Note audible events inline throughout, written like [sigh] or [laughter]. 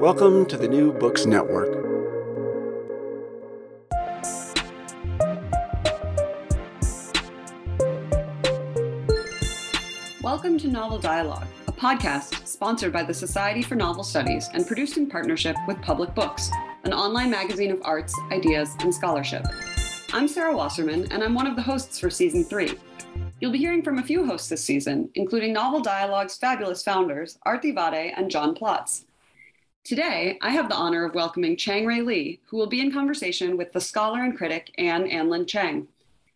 Welcome to the New Books Network. Welcome to Novel Dialogue, a podcast sponsored by the Society for Novel Studies and produced in partnership with Public Books, an online magazine of arts, ideas, and scholarship. I'm Sarah Wasserman, and I'm one of the hosts for season three. You'll be hearing from a few hosts this season, including Novel Dialogue's fabulous founders, Aarthi Vadde and John Plotz. Today, I have the honor of welcoming Chang-Rae Lee, who will be in conversation with the scholar and critic Anne Anlin Cheng.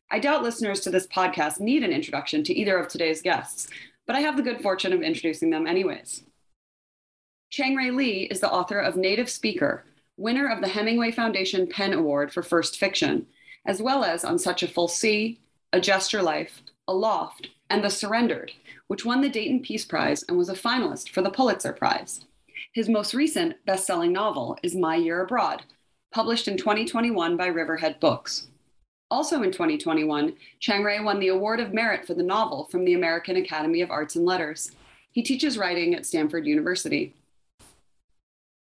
I doubt listeners to this podcast need an introduction to either of today's guests, but I have the good fortune of introducing them anyways. Chang-Rae Lee is the author of Native Speaker, winner of the Hemingway Foundation PEN Award for First Fiction, as well as On Such a Full Sea, A Gesture Life, Aloft, and The Surrendered, which won the Dayton Peace Prize and was a finalist for the Pulitzer Prize. His most recent best selling novel is My Year Abroad, published in 2021 by Riverhead Books. Also in 2021, Chang-Rae won the Award of Merit for the novel from the American Academy of Arts and Letters. He teaches writing at Stanford University.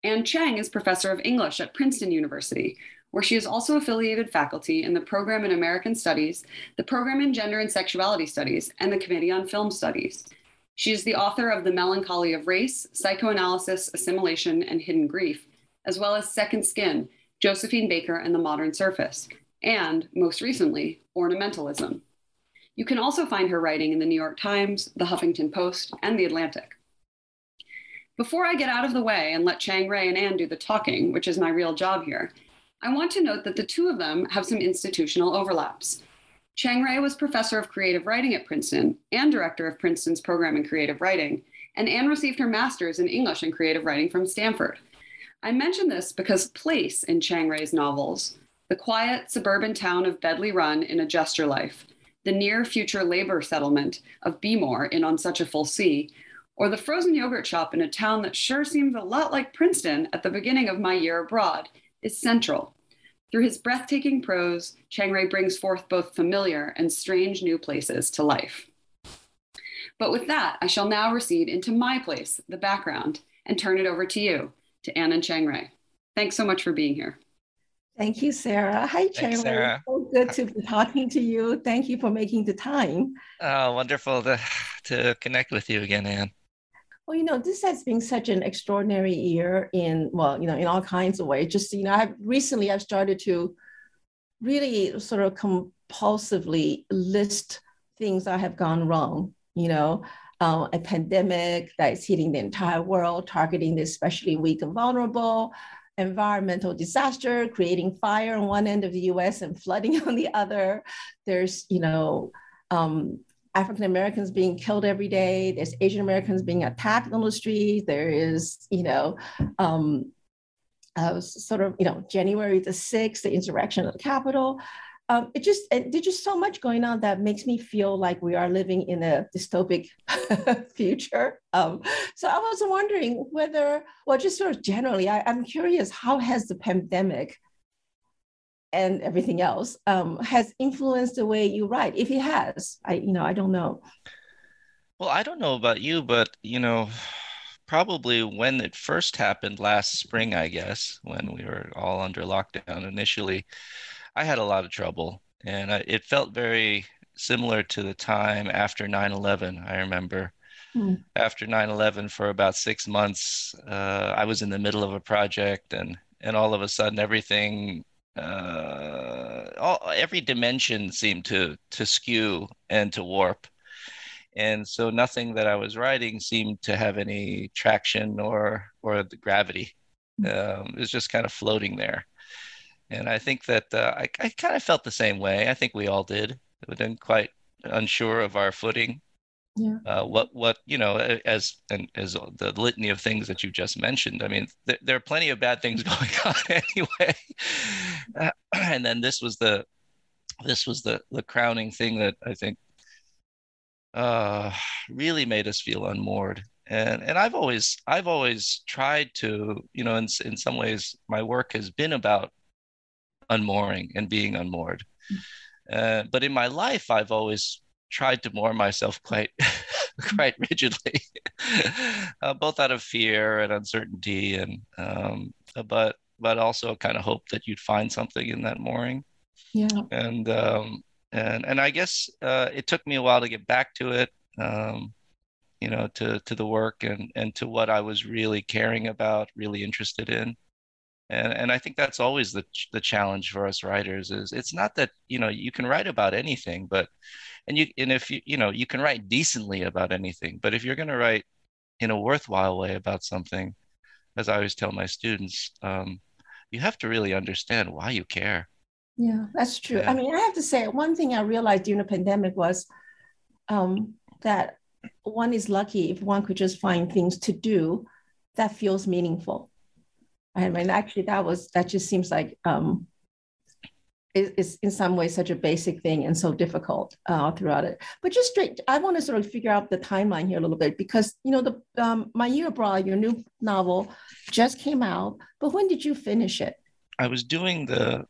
Anne Cheng is professor of English at Princeton University, where she is also affiliated faculty in the program in American Studies, the program in Gender and Sexuality Studies, and the Committee on Film Studies. She is the author of The Melancholy of Race, Psychoanalysis, Assimilation, and Hidden Grief, as well as Second Skin, Josephine Baker and the Modern Surface, and, most recently, Ornamentalism. You can also find her writing in the New York Times, the Huffington Post, and the Atlantic. Before I get out of the way and let Chang-Rae and Anne do the talking, which is my real job here, I want to note that the two of them have some institutional overlaps. Chang-Rae was professor of creative writing at Princeton and director of Princeton's program in creative writing, and Anne received her master's in English and creative writing from Stanford. I mention this because place in Chang-Rae's novels, the quiet suburban town of Bedley Run in A Gesture Life, the near future labor settlement of B-Mor in On Such a Full Sea, or the frozen yogurt shop in a town that sure seems a lot like Princeton at the beginning of my year abroad, is central. Through his breathtaking prose, Chang-Rae brings forth both familiar and strange new places to life. But with that, I shall now recede into my place, the background, and turn it over to you, to Anne and Chang-Rae. Thanks so much for being here. Thank you, Sarah. Hi, Chang-Rae. So good to be talking to you. Thank you for making the time. Oh, wonderful to to connect with you again, Anne. Well, you know, this has been such an extraordinary year in, well, you know, in all kinds of ways. Just, you know, I've recently I've started to really sort of compulsively list things that have gone wrong, you know, uh, a pandemic that is hitting the entire world, targeting the especially weak and vulnerable, environmental disaster, creating fire on one end of the US and flooding [laughs] on the other. There's, you know, um, African Americans being killed every day. There's Asian Americans being attacked on the streets. There is, you know, um, uh, sort of, you know, January the 6th, the insurrection at the Capitol. um, it just there's just so much going on that makes me feel like we are living in a dystopic [laughs] future. Um, so I was wondering whether, well, just sort of generally, I, am curious, how has the pandemic and everything else um, has influenced the way you write? If it has, I you know I don't know. Well, I don't know about you, but you know, probably when it first happened last spring, I guess, when we were all under lockdown initially I had a lot of trouble, and I, it felt very similar to the time after 9/11. I remember mm. after 9/11 for about six months, uh, I was in the middle of a project, and and all of a sudden everything, uh, all, every dimension seemed to to skew and to warp. And so nothing that I was writing seemed to have any traction or or the gravity. Um, it was just kind of floating there and I think that uh, I, I kind of felt the same way. I think we all did. We didn't quite unsure of our footing. Yeah. Uh, what what you know as and as the litany of things that you just mentioned. I mean, th- there are plenty of bad things [laughs] going on anyway. Uh, [clears throat] and then this was the this was the the crowning thing that I think uh, really made us feel unmoored. And and I've always I've always tried to you know in in some ways my work has been about unmooring and being unmoored. Uh, but in my life, I've always tried to moor myself quite [laughs] quite rigidly, [laughs] uh, both out of fear and uncertainty, and um, but but also kind of hope that you'd find something in that mooring. Yeah. And um, and and I guess uh, it took me a while to get back to it. Um, you know, to to the work and and to what I was really caring about, really interested in and and I think that's always the the challenge for us writers is it's not that you know you can write about anything, but and you and if you you know you can write decently about anything, but if you're going to write in a worthwhile way about something, as I always tell my students, um, you have to really understand why you care. Yeah, that's true. Yeah. I mean, I have to say one thing I realized during the pandemic was um, that one is lucky if one could just find things to do that feels meaningful I mean, actually, that was that just seems like um, it, it's in some ways such a basic thing and so difficult uh, throughout it. But just straight, I want to sort of figure out the timeline here a little bit because you know the um, My Year Abroad, your new novel, just came out. But when did you finish it? I was doing the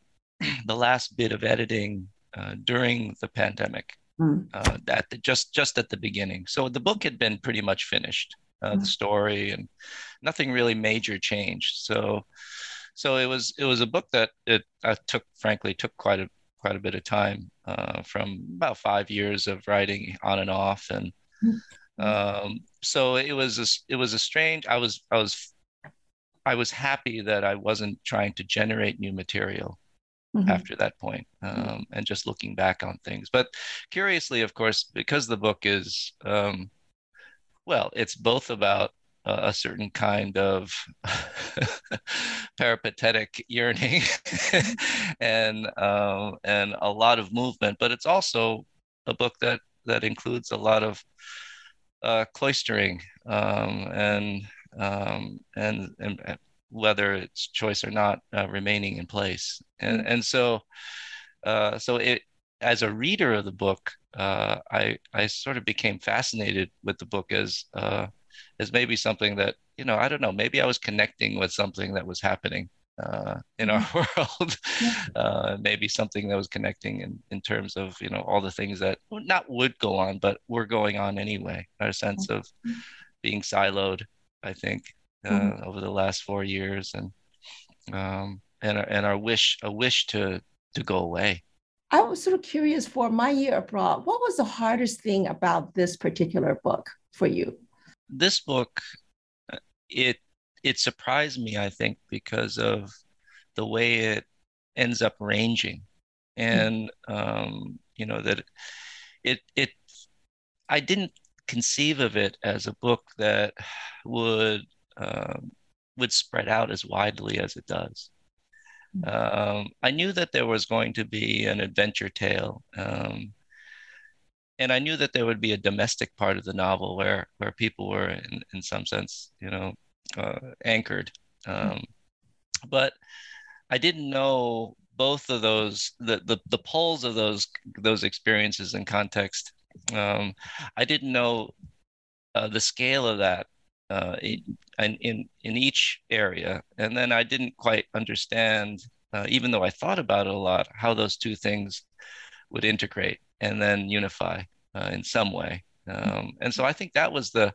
the last bit of editing uh, during the pandemic. Mm. Uh, at the, just just at the beginning, so the book had been pretty much finished uh, the story and nothing really major changed. So, so it was it was a book that it I took frankly took quite a quite a bit of time uh, from about five years of writing on and off, and um, so it was a, it was a strange. I was I was I was happy that I wasn't trying to generate new material. Mm-hmm. after that point um, and just looking back on things but curiously of course because the book is um, well, it's both about uh, a certain kind of [laughs] peripatetic yearning [laughs] and um, and a lot of movement, but it's also a book that that includes a lot of uh, cloistering um, and, um, and and whether it's choice or not uh, remaining in place, and mm-hmm. and so uh, so it as a reader of the book, uh, I I sort of became fascinated with the book as uh, as maybe something that you know I don't know maybe I was connecting with something that was happening uh, in our [laughs] world, uh, maybe something that was connecting in in terms of you know all the things that not would go on but were going on anyway. Our sense of mm-hmm. being siloed, I think, uh, mm-hmm. over the last four years, and um, and and our wish a wish to to go away I was sort of curious for my year abroad, what was the hardest thing about this particular book for you? This book, uh, it it surprised me, I think, because of the way it ends up ranging, and mm-hmm. um, you know that it it I didn't conceive of it as a book that would um, would spread out as widely as it does. Um, I knew that there was going to be an adventure tale. Um, and I knew that there would be a domestic part of the novel where, where people were, in, in some sense, you know, uh, anchored. Um, but I didn't know both of those the the, the poles of those those experiences and context um, i didn't know uh, the scale of that uh, in, in in each area. And then i didn't quite understand uh, even though i thought about it a lot how those two things would integrate and then unify uh, in some way. Um, and so i think that was the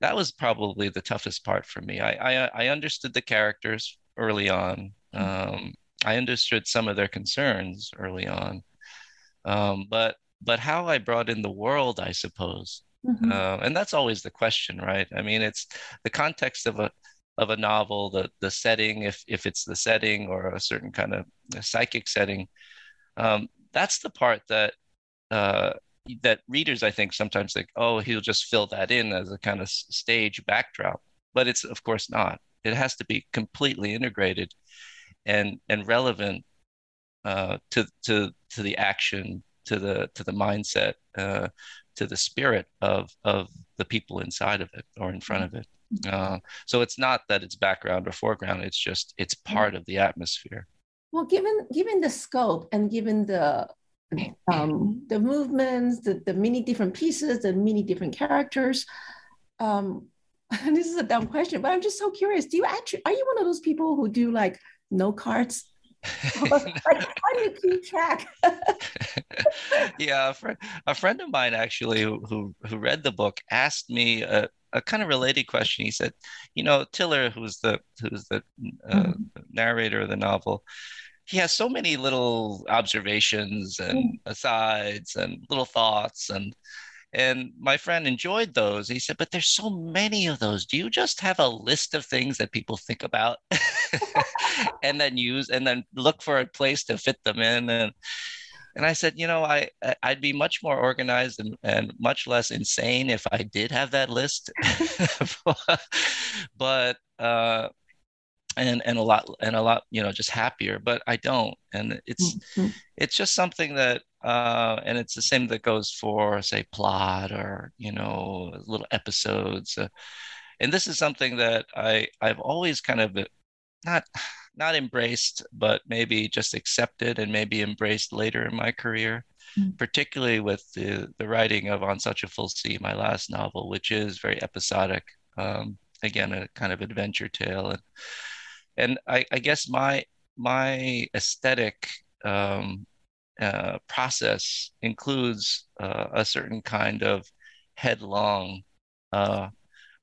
that was probably the toughest part for me. I i, I understood the characters early on. Um, I understood some of their concerns early on, um, but but how I brought in the world, I suppose, mm-hmm. uh, and that's always the question, right? I mean, it's the context of a of a novel, the the setting, if if it's the setting or a certain kind of psychic setting, um, that's the part that uh, that readers, I think, sometimes think, oh, he'll just fill that in as a kind of stage backdrop, but it's of course not. It has to be completely integrated and and relevant uh, to to to the action, to the to the mindset, uh, to the spirit of of the people inside of it or in front of it. Uh, so it's not that it's background or foreground; it's just it's part of the atmosphere. Well, given given the scope and given the um, the movements, the, the many different pieces, the many different characters. Um, and [laughs] this is a dumb question, but I'm just so curious. Do you actually are you one of those people who do like no cards? [laughs] [laughs] like, how do you keep track? [laughs] yeah, a, fr- a, friend of mine actually who, who, who read the book asked me a, a kind of related question. He said, "You know, Tiller, who's the who's the uh, mm-hmm. narrator of the novel, he has so many little observations and mm. asides and little thoughts and and my friend enjoyed those. He said, but there's so many of those. Do you just have a list of things that people think about [laughs] and then use and then look for a place to fit them in? And and I said, you know, I I'd be much more organized and, and much less insane if I did have that list. [laughs] but uh and and a lot and a lot you know just happier but i don't and it's mm-hmm. it's just something that uh and it's the same that goes for say plot or you know little episodes uh, and this is something that i i've always kind of uh, not not embraced but maybe just accepted and maybe embraced later in my career mm-hmm. particularly with the the writing of on such a full sea my last novel which is very episodic um again a kind of adventure tale and and I, I guess my my aesthetic um, uh, process includes uh, a certain kind of headlong uh,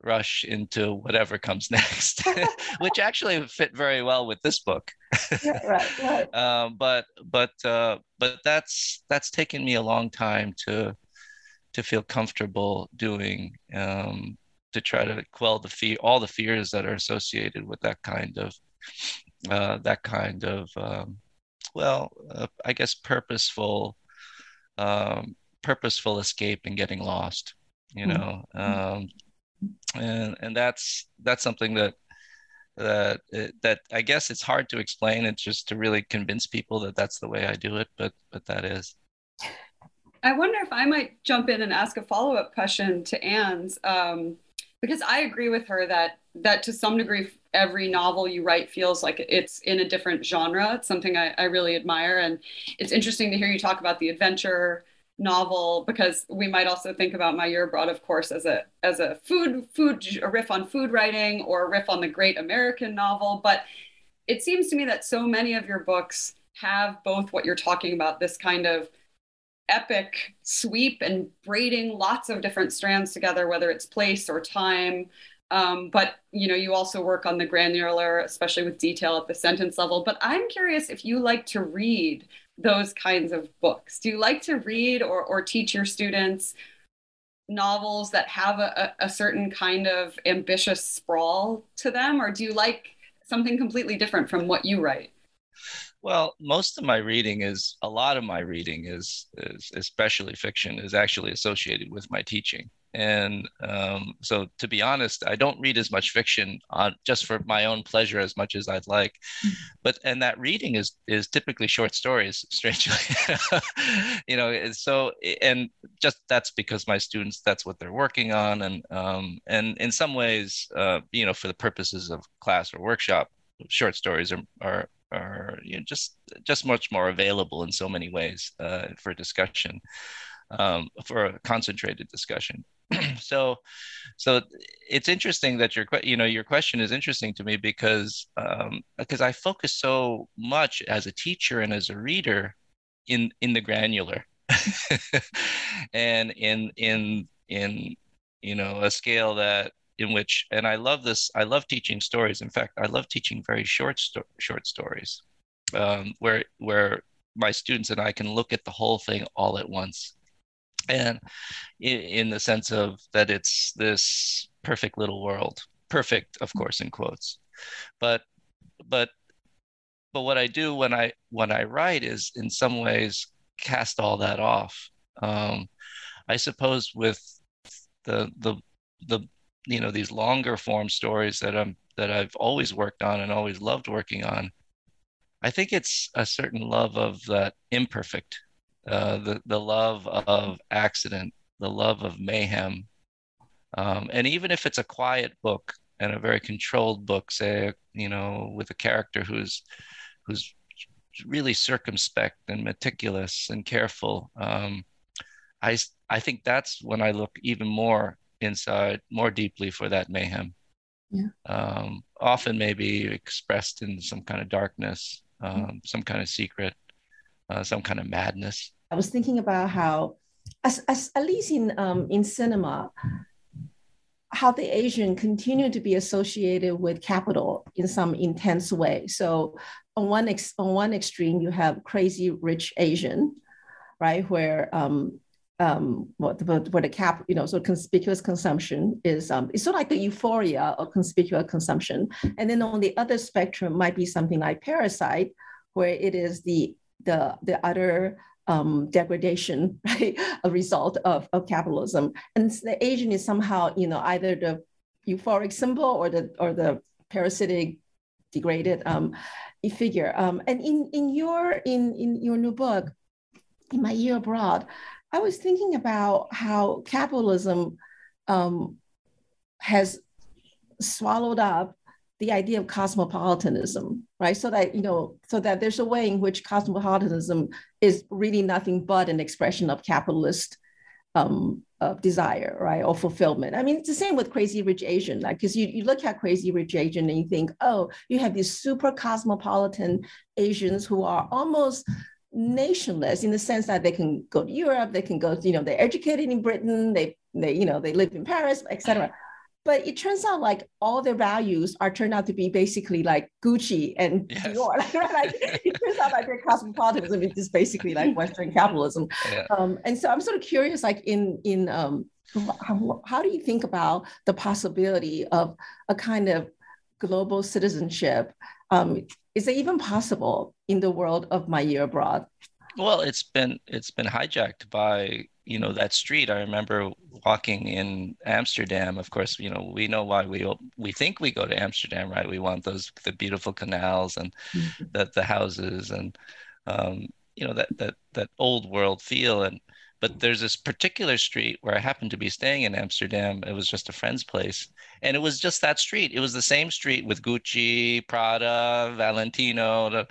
rush into whatever comes [laughs] next, [laughs] which actually fit very well with this book. yeah, right, right. [laughs] Um, but but uh, but that's that's taken me a long time to to feel comfortable doing um, to try to quell the fear, all the fears that are associated with that kind of, uh, that kind of, um, well, uh, I guess purposeful, um, purposeful escape and getting lost. You mm-hmm. know, um, and and that's that's something that that that I guess it's hard to explain. It's just to really convince people that that's the way I do it, but but that is. I wonder if I might jump in and ask a follow up question to Anne's. Um, because I agree with her that that to some degree every novel you write feels like it's in a different genre. It's something I, I really admire, and it's interesting to hear you talk about the adventure novel because we might also think about my year Abroad, of course, as a as a food food a riff on food writing or a riff on the great American novel. But it seems to me that so many of your books have both what you're talking about, this kind of epic sweep and braiding lots of different strands together, whether it's place or time. Um, but you know, you also work on the granular, especially with detail at the sentence level. But I'm curious if you like to read those kinds of books. Do you like to read or, or teach your students novels that have a, a certain kind of ambitious sprawl to them, or do you like something completely different from what you write? Well, most of my reading is a lot of my reading is, is especially fiction is actually associated with my teaching. And um, so, to be honest, I don't read as much fiction on just for my own pleasure as much as I'd like. Mm-hmm. But and that reading is is typically short stories. [laughs] Strangely, you know. So and just that's because my students that's what they're working on, and um, and in some ways, uh, you know, for the purposes of class or workshop, short stories are are are you know, just just much more available in so many ways uh, for discussion, um, for a concentrated discussion. [clears throat] so, so it's interesting that your you know your question is interesting to me because um, because I focus so much as a teacher and as a reader in in the granular, [laughs] and in in in you know a scale that in which and i love this i love teaching stories. In fact i love teaching very short sto- short stories um, where where my students and i can look at the whole thing all at once and in, the sense of that it's this perfect little world perfect of course in quotes but but but what i do when i when i write is in some ways cast all that off um, i suppose with the the the you know these longer form stories that I'm that I've always worked on and always loved working on. I think it's a certain love of that imperfect, uh, the the love of accident, the love of mayhem, um, and even if it's a quiet book and a very controlled book, say you know with a character who's who's really circumspect and meticulous and careful. Um, I I think that's when I look even more inside more deeply for that mayhem. Yeah. Um, often maybe expressed in some kind of darkness, um, mm-hmm. some kind of secret, uh, some kind of madness. I was thinking about how, as, as at least in um, in cinema, how the Asian continue to be associated with capital in some intense way. So on one ex- on one extreme, you have crazy rich Asian, right, where um, um, what the, what the cap, you know, so conspicuous consumption is, um, it's sort of like the euphoria of conspicuous consumption. And then on the other spectrum might be something like parasite, where it is the the the utter um, degradation, [laughs] right, a result of, of capitalism. And the Asian is somehow, you know, either the euphoric symbol or the or the parasitic degraded um, figure. Um, and in in your in in your new book, in my year abroad, I was thinking about how capitalism um, has swallowed up the idea of cosmopolitanism, right? So that you know, so that there's a way in which cosmopolitanism is really nothing but an expression of capitalist um, of desire, right, or fulfillment. I mean, it's the same with Crazy Rich Asian, like because you, you look at Crazy Rich Asian and you think, oh, you have these super cosmopolitan Asians who are almost nationless in the sense that they can go to Europe, they can go, you know, they're educated in Britain, they, they, you know, they live in Paris, etc. But it turns out like all their values are turned out to be basically like Gucci and yes. Dior. [laughs] Like, like, it turns out like their cosmopolitanism is just basically like Western capitalism. Yeah. Um, and so I'm sort of curious, like in in um, how, how do you think about the possibility of a kind of global citizenship um, is it even possible in the world of my year abroad? Well, it's been it's been hijacked by you know that street. I remember walking in Amsterdam. Of course, you know we know why we we think we go to Amsterdam, right? We want those the beautiful canals and mm-hmm. the the houses and um, you know that that that old world feel and but there's this particular street where I happened to be staying in Amsterdam. It was just a friend's place. And it was just that street. It was the same street with Gucci, Prada, Valentino.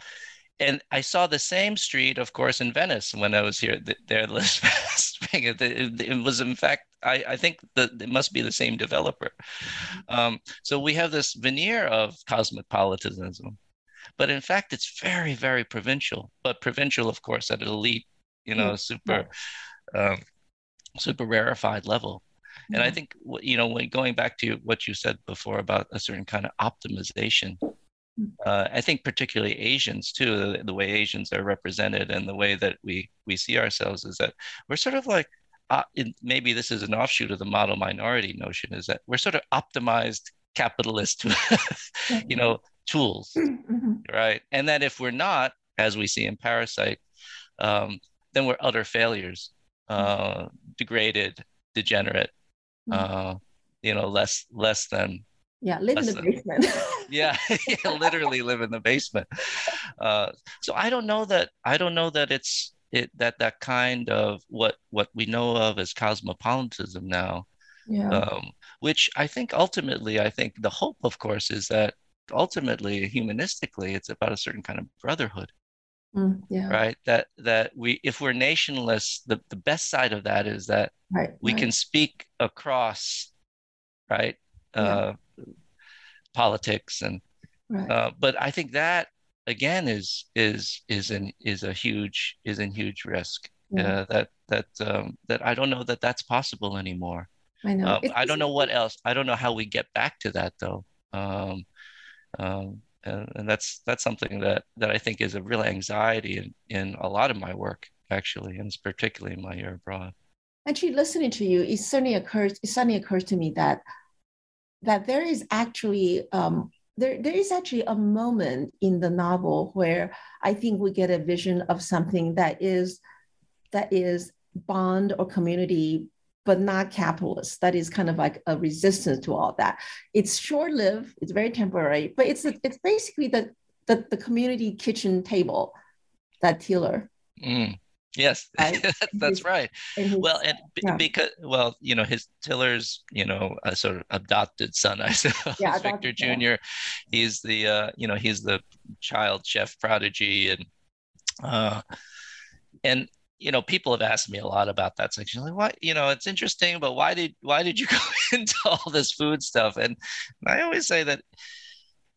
And I saw the same street, of course, in Venice when I was here there [laughs] last spring. It, it, it, was, in fact, I, I think that it must be the same developer. Um, so we have this veneer of cosmopolitanism. But in fact, it's very, very provincial, but provincial, of course, at an elite, you know, super um, super rarefied level. Mm-hmm. And I think you know, when going back to what you said before about a certain kind of optimization, mm-hmm. Uh, I think particularly Asians too, the, the, way Asians are represented and the way that we we see ourselves is that we're sort of like uh, in, maybe this is an offshoot of the model minority notion is that we're sort of optimized capitalist, [laughs] you know, tools, mm-hmm. right? And that if we're not, as we see in Parasite, um, then we're utter failures uh, degraded, degenerate, mm. uh, you know, less less than yeah, live in the basement. [laughs] [laughs] yeah, [laughs] yeah, literally live in the basement. Uh, so I don't know that I don't know that it's it that that kind of what what we know of as cosmopolitanism now. Yeah. Um, which I think ultimately, I think the hope, of course, is that ultimately, humanistically, it's about a certain kind of brotherhood. Mm, yeah. Right. That that we if we're nationless, the, the best side of that is that right, we right. can speak across right yeah. Politics and right. uh, but I think that again is is is an is a huge is a huge risk yeah. uh, that that um, that I don't know that that's possible anymore. I know. Uh, I don't know what else. I don't know how we get back to that though. Um, um, and, and, that's that's something that that I think is a real anxiety in in a lot of my work actually, and particularly in my year abroad. Actually, listening to you, it certainly occurs. It suddenly occurs to me that that there is actually um, there, there is actually a moment in the novel where I think we get a vision of something that is that is bond or community but not capitalist. That is kind of like a resistance to all that. It's short-lived it's very temporary but it's it's basically the the, the community kitchen table that Tiller mm. Yes, [laughs] right? that's right. And well, and yeah. because well, you know, his Tiller's, you know, a sort of adopted son, I [laughs] suppose, yeah, Victor Jr. He's the, uh, you know, he's the child chef prodigy, and uh, and you know, people have asked me a lot about that section. Like, why, you know, it's interesting, but why did why did you [laughs] go into all this food stuff? And, and I always say that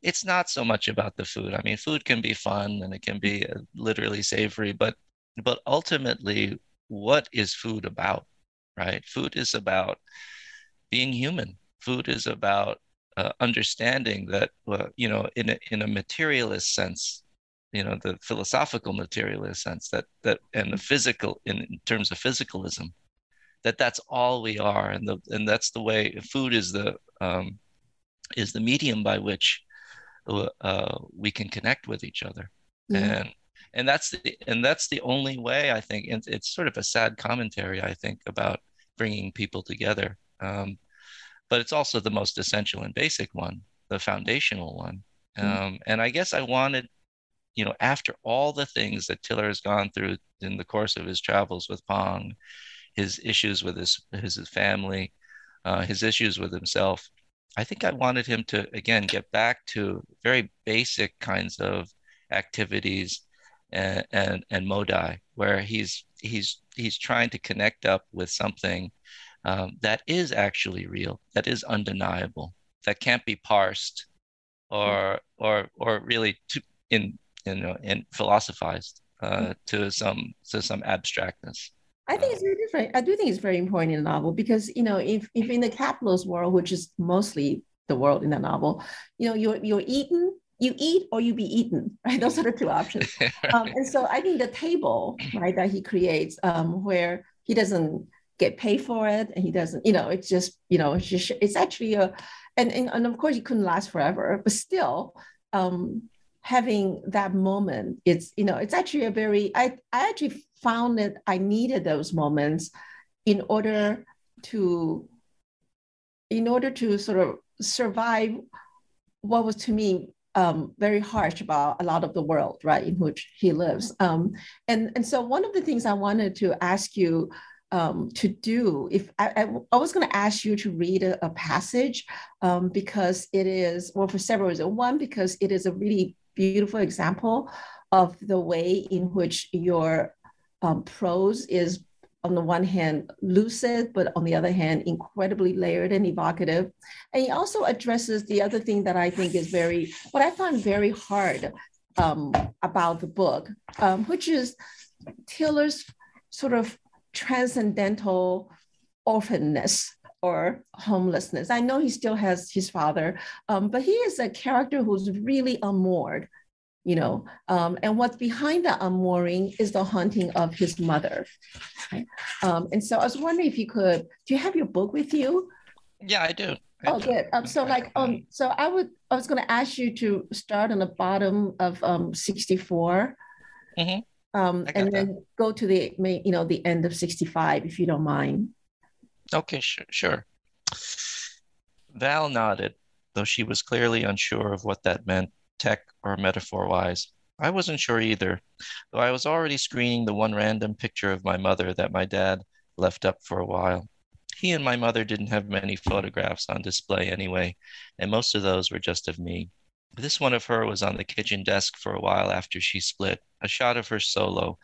it's not so much about the food. I mean, food can be fun and it can be uh, literally savory, but but ultimately, what is food about? Right? Food is about being human. Food is about uh, understanding that, uh, you know, in a, in a materialist sense, you know, the philosophical materialist sense that that and the physical in, in terms of physicalism, that that's all we are, and the and that's the way food is the um, is the medium by which uh, uh we can connect with each other, and and that's the and that's the only way I think. And it's sort of a sad commentary I think about bringing people together. Um, but it's also the most essential and basic one, the foundational one. Mm-hmm. Um, and I guess I wanted, you know, after all the things that Tiller has gone through in the course of his travels with Pong, his issues with his his, his family, uh, his issues with himself, I think I wanted him to again get back to very basic kinds of activities and and, and Modi, where he's he's he's trying to connect up with something um, that is actually real, that is undeniable, that can't be parsed, or or or really to, in you know in philosophized uh, to some to some abstractness. I think it's very different. I do think it's very important in the novel because you know if if in the capitalist world, which is mostly the world in the novel, you know you're you're eaten you eat or you be eaten, right? Those are the two options. [laughs] um, and so I think the table, right, that he creates, um, where he doesn't get paid for it, and he doesn't, you know, it's just, you know, it's just, it's actually a, and, and and of course, it couldn't last forever, but still, um, having that moment, it's, you know, it's actually a very, I I actually found that I needed those moments in order to, in order to sort of survive what was to me um, very harsh about a lot of the world, right, in which he lives. Um, and, and so one of the things I wanted to ask you um, to do, if I, I, I was going to ask you to read a, a passage um, because it is, well, for several reasons. One, because it is a really beautiful example of the way in which your um, prose is on the one hand lucid, but on the other hand incredibly layered and evocative. And he also addresses the other thing that I think is very, what I find very hard um, about the book, um, which is Tiller's sort of transcendental orphanness or homelessness. I know he still has his father, um, but he is a character who's really unmoored you know um, and what's behind that unmooring is the haunting of his mother right? um, and so i was wondering if you could do you have your book with you yeah i do I oh do. good um, so like um so i would i was going to ask you to start on the bottom of um 64 mm-hmm. um and then that. go to the you know the end of 65 if you don't mind okay sure sure val nodded though she was clearly unsure of what that meant tech or metaphor wise. I wasn't sure either, though I was already screening the one random picture of my mother that my dad left up for a while. He and my mother didn't have many photographs on display anyway, and most of those were just of me. This one of her was on the kitchen desk for a while after she split, a shot of her solo,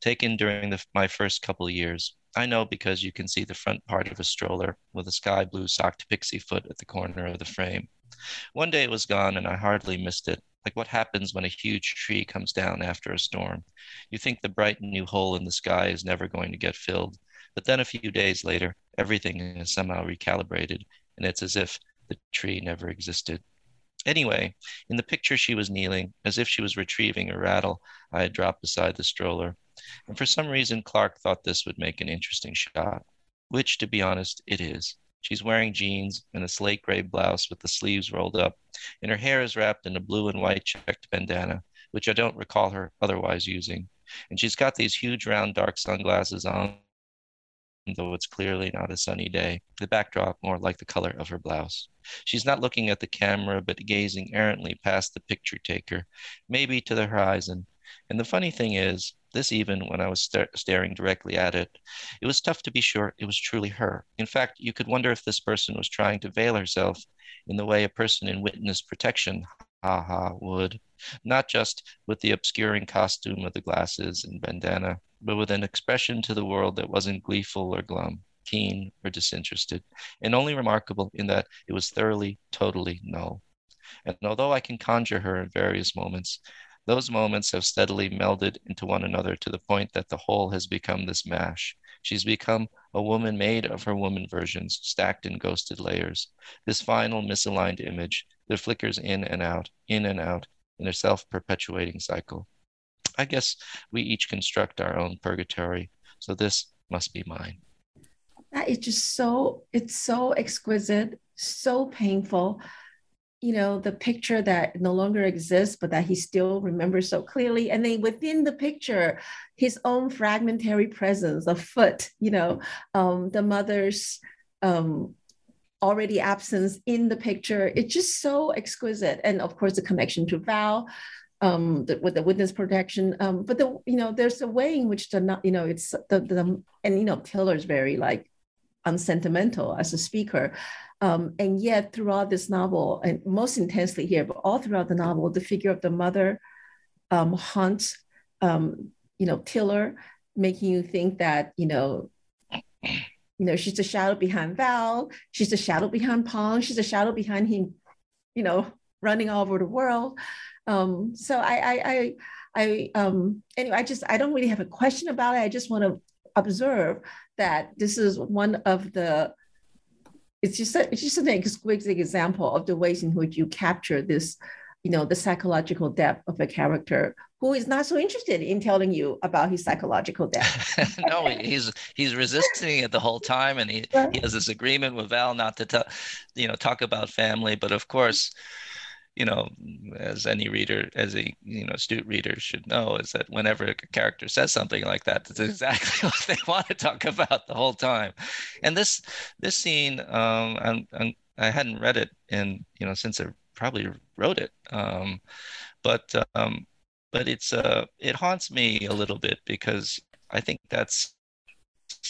taken during the, my first couple years. I know because you can see the front part of a stroller with a sky blue socked pixie foot at the corner of the frame. One day it was gone and I hardly missed it, like what happens when a huge tree comes down after a storm. You think the bright new hole in the sky is never going to get filled, but then a few days later, everything is somehow recalibrated and it's as if the tree never existed. Anyway, in the picture, she was kneeling, as if she was retrieving a rattle I had dropped beside the stroller. And for some reason, Clark thought this would make an interesting shot, which, to be honest, it is. She's wearing jeans and a slate gray blouse with the sleeves rolled up, and her hair is wrapped in a blue and white checked bandana, which I don't recall her otherwise using. And she's got these huge round dark sunglasses on, though it's clearly not a sunny day, the backdrop more like the color of her blouse. She's not looking at the camera, but gazing errantly past the picture taker, maybe to the horizon. And the funny thing is, this even when I was st- staring directly at it, it was tough to be sure it was truly her. In fact, you could wonder if this person was trying to veil herself in the way a person in witness protection, ha ha, would, not just with the obscuring costume of the glasses and bandana, but with an expression to the world that wasn't gleeful or glum, keen or disinterested, and only remarkable in that it was thoroughly, totally null. And although I can conjure her in various moments, those moments have steadily melded into one another to the point that the whole has become this mash. She's become a woman made of her woman versions, stacked in ghosted layers. This final misaligned image that flickers in and out, in and out, in a self perpetuating cycle. I guess we each construct our own purgatory. So this must be mine. That is just so, it's so exquisite, so painful. You know, the picture that no longer exists, but that he still remembers so clearly. And then within the picture, his own fragmentary presence, a foot, you know, um, the mother's um, already absence in the picture. It's just so exquisite. And of course, the connection to Val, um, the, with the witness protection. Um, but the you know, there's a way in which the not you know it's the the and you know Tiller's very like unsentimental as a speaker. Um, and yet throughout this novel, and most intensely here, but all throughout the novel, the figure of the mother um, haunts, um, you know, Tiller, making you think that, you know, you know, she's the shadow behind Val, she's the shadow behind Pong, she's the shadow behind him, you know, running all over the world. Um, so I, I, I, I um, anyway, I just, I don't really have a question about it. I just want to observe that this is one of the, it's just, a, it's just an exquisite example of the ways in which you capture this, you know, the psychological depth of a character who is not so interested in telling you about his psychological depth. [laughs] no, he's he's resisting it the whole time, and he, he has this agreement with Val not to tell, you know, talk about family. But of course, you know, as any reader, as a you know astute reader should know, is that whenever a character says something like that, that's exactly [laughs] what they want to talk about the whole time. And this this scene, um, I'm, I'm, I had not read it in you know since I probably wrote it, um, but um, but it's uh it haunts me a little bit because I think that's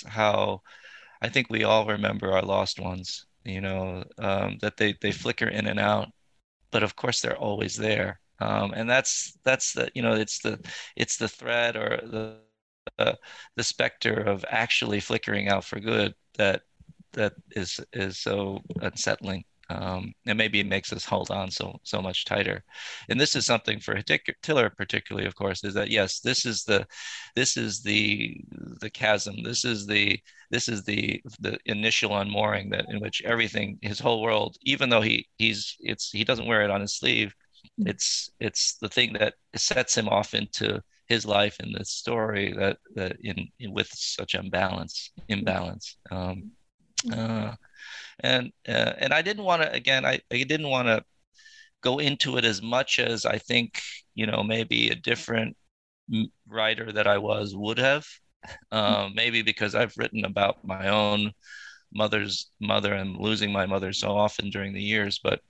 how I think we all remember our lost ones. You know um, that they they flicker in and out but of course they're always there. Um, and that's that's the you know it's the it's the threat or the uh, the specter of actually flickering out for good that that is is so unsettling um, and maybe it makes us hold on so so much tighter. And this is something for tiller particularly of course is that yes this is the this is the the chasm. This is the this is the the initial unmooring that in which everything his whole world even though he he's it's he doesn't wear it on his sleeve mm. it's it's the thing that sets him off into his life in this story that that in, in with such imbalance imbalance. Um, uh, and uh, and I didn't want to again I, I didn't want to go into it as much as I think you know maybe a different writer that I was would have. [laughs] Um, maybe because I've written about my own mother's mother and losing my mother so often during the years but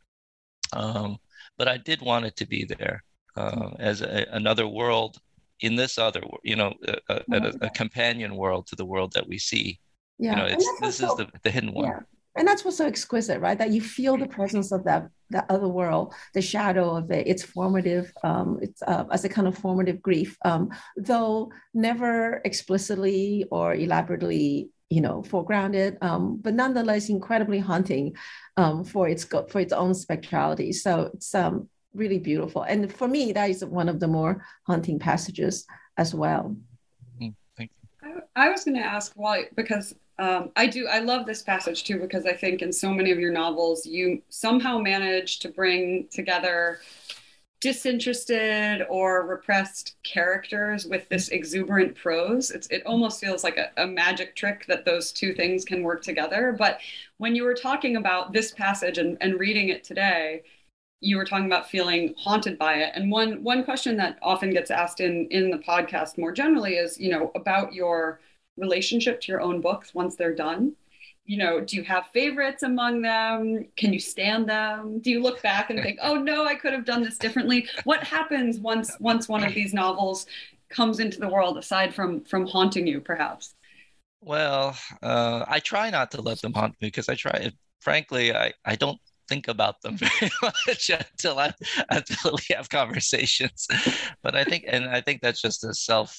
um, but I did want it to be there uh, as a, another world in this other you know a, a, a, companion world to the world that we see. Yeah you know it's this is the, the hidden one. Yeah and that's what's so exquisite, right? That you feel the presence of that that other world, the shadow of it. It's formative. Um, it's uh, as a kind of formative grief, um, though never explicitly or elaborately, you know, foregrounded, um, but nonetheless incredibly haunting um, for its for its own spectrality. So it's um, really beautiful, and for me, that is one of the more haunting passages as well. Mm, thank you. I, I was going to ask why because um, I do. I love this passage too because I think in so many of your novels, you somehow manage to bring together disinterested or repressed characters with this exuberant prose. It's, it almost feels like a, a magic trick that those two things can work together. But when you were talking about this passage and, and reading it today, you were talking about feeling haunted by it. And one one question that often gets asked in in the podcast more generally is, you know, about your relationship to your own books once they're done? You know, do you have favorites among them? Can you stand them? Do you look back and think, [laughs] "Oh no, I could have done this differently"? What happens once once one of these novels comes into the world aside from from haunting you perhaps? Well, uh, I try not to let them haunt me because I try frankly, I, I don't think about them very [laughs] much until I until we have conversations. But I think, and I think that's just a self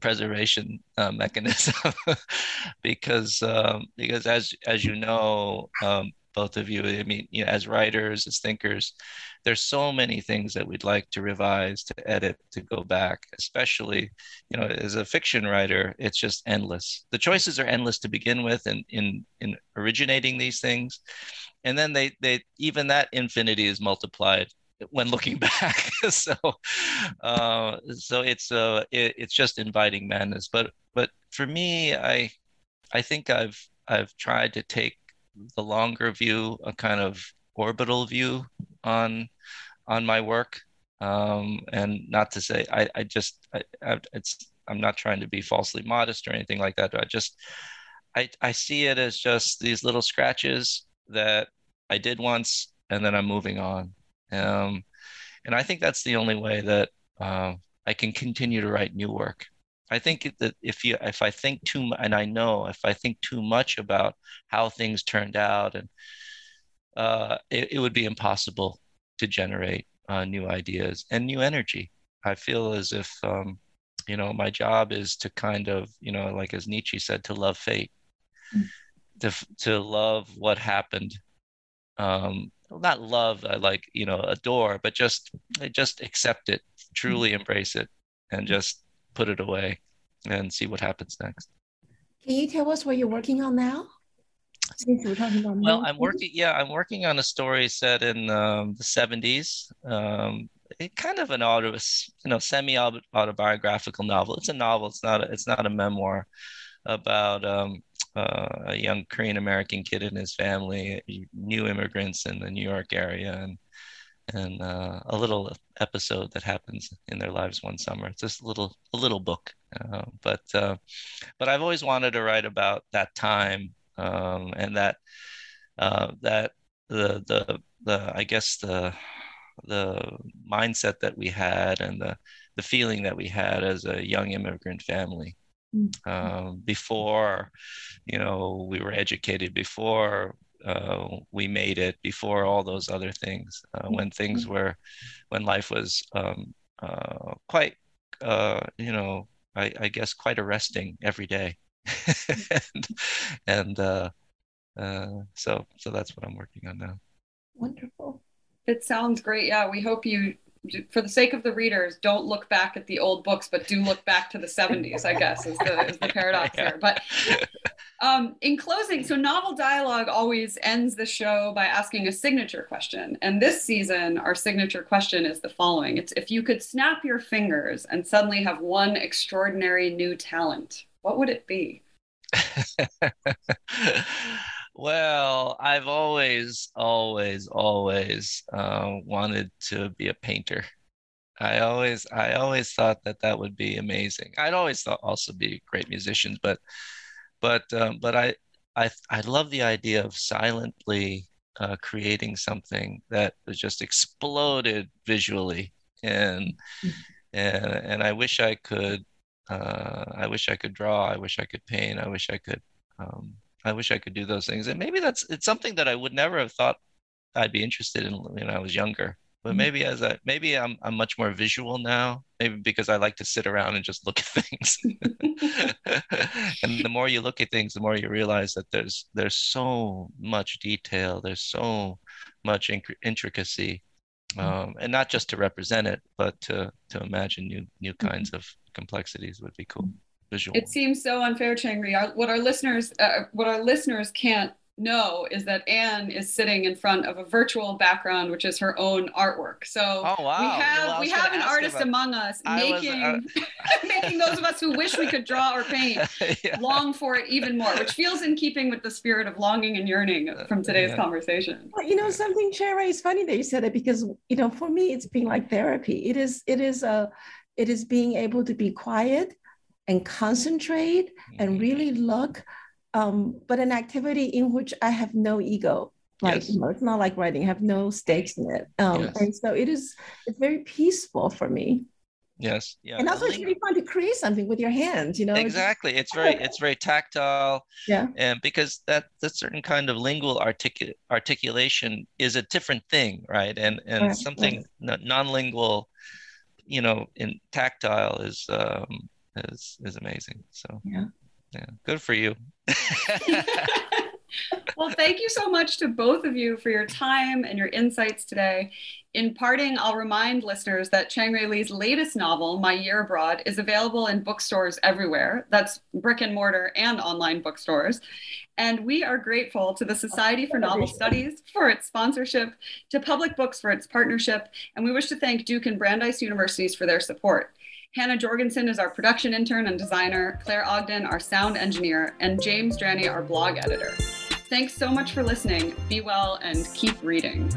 preservation uh, mechanism, [laughs] because um, because as as you know, um, both of you, I mean, you know, as writers, as thinkers, there's so many things that we'd like to revise, to edit, to go back. Especially, you know, as a fiction writer, it's just endless. The choices are endless to begin with, and in in originating these things and then they they even that infinity is multiplied when looking [laughs] back so uh, so it's uh it, it's just inviting madness but but for me i i think i've i've tried to take the longer view a kind of orbital view on on my work um and not to say i i just I, I it's i'm not trying to be falsely modest or anything like that i just i i see it as just these little scratches that I did once, and then I'm moving on. Um, and I think that's the only way that uh, I can continue to write new work. I think that if you if I think too and I know if I think too much about how things turned out, and uh, it, it, would be impossible to generate uh, new ideas and new energy. I feel as if um, you know my job is to kind of you know like as Nietzsche said to love fate, mm. to to love what happened um, not love, I like you know adore, but just just accept it, truly mm-hmm. embrace it, and just put it away, and see what happens next. Can you tell us what you're working on now? we're talking about well, I'm working. Yeah, I'm working on a story set in um, the '70s. Um, it kind of an auto, you know, semi autobiographical novel. It's a novel. It's not. A, it's not a memoir about um, uh, a young Korean American kid and his family, new immigrants in the New York area, and and uh, a little episode that happens in their lives one summer. It's just a little a little book, uh, but uh, but I've always wanted to write about that time um, and that uh, that the the the I guess the the mindset that we had and the the feeling that we had as a young immigrant family Mm-hmm. um, before you know we were educated before uh, we made it before all those other things uh, when things mm-hmm. were when life was um, uh, quite uh, you know I, I, guess quite arresting every day. [laughs] And, and uh, uh, so so that's what i'm working on now. Wonderful. It sounds great. Yeah we hope you for the sake of the readers, don't look back at the old books, but do look back to the 70s, I guess, is the, is the paradox yeah. here. But um, in closing, so Novel Dialogue always ends the show by asking a signature question. And this season, our signature question is the following It's if you could snap your fingers and suddenly have one extraordinary new talent, what would it be? [laughs] Well, I've always, always, always uh, wanted to be a painter. I always, I always thought that that would be amazing. I'd always thought also be great musicians, but, but, um, but I, I, I love the idea of silently uh, creating something that just exploded visually, and, and, and I wish I could, uh, I wish I could draw. I wish I could paint. I wish I could. Um, I wish I could do those things. And maybe that's it's something that I would never have thought I'd be interested in when I was younger. But mm-hmm. maybe as I maybe I'm I'm much more visual now. Maybe because I like to sit around and just look at [laughs] things. [laughs] and the more you look at things, the more you realize that there's there's so much detail. There's so much intricacy, mm-hmm. um, and not just to represent it, but to to imagine new new mm-hmm. kinds of complexities would be cool. Visual. It seems so unfair, Chang-Rae. Our, what our listeners, uh, what our listeners can't know is that Anne is sitting in front of a virtual background, which is her own artwork. So oh, wow. we have well, we have an artist about, among us making was, uh, [laughs] making those of us who wish we could draw or paint [laughs] yeah. long for it even more, which feels in keeping with the spirit of longing and yearning from today's yeah. conversation. Well, you know something, Cherry, it's funny that you said it because you know for me it's been like therapy. It is it is a it is being able to be quiet and concentrate and mm-hmm. really look um, but an activity in which I have no ego. Like yes. you know, it's not like writing; I have no stakes in it, um, yes. and so it is. It's very peaceful for me. Yes, yeah, and also it's really fun to create something with your hands. You know, exactly. It's [laughs] very it's very tactile. Yeah, and because that that certain kind of lingual articu- articulation is a different thing, right? And and right, something right. non-lingual, you know, in tactile is um is is amazing. So yeah, yeah, good for you. [laughs] well, thank you so much to both of you for your time and your insights today. In parting, I'll remind listeners that Chang-Rae Lee's latest novel, My Year Abroad, is available in bookstores everywhere. That's brick and mortar and online bookstores. And we are grateful to the Society for Novel Studies for its sponsorship, to Public Books for its partnership, and we wish to thank Duke and Brandeis universities for their support. Hannah Jorgensen is our production intern and designer, Claire Ogden, our sound engineer, and James Draney, our blog editor. Thanks so much for listening. Be well and keep reading.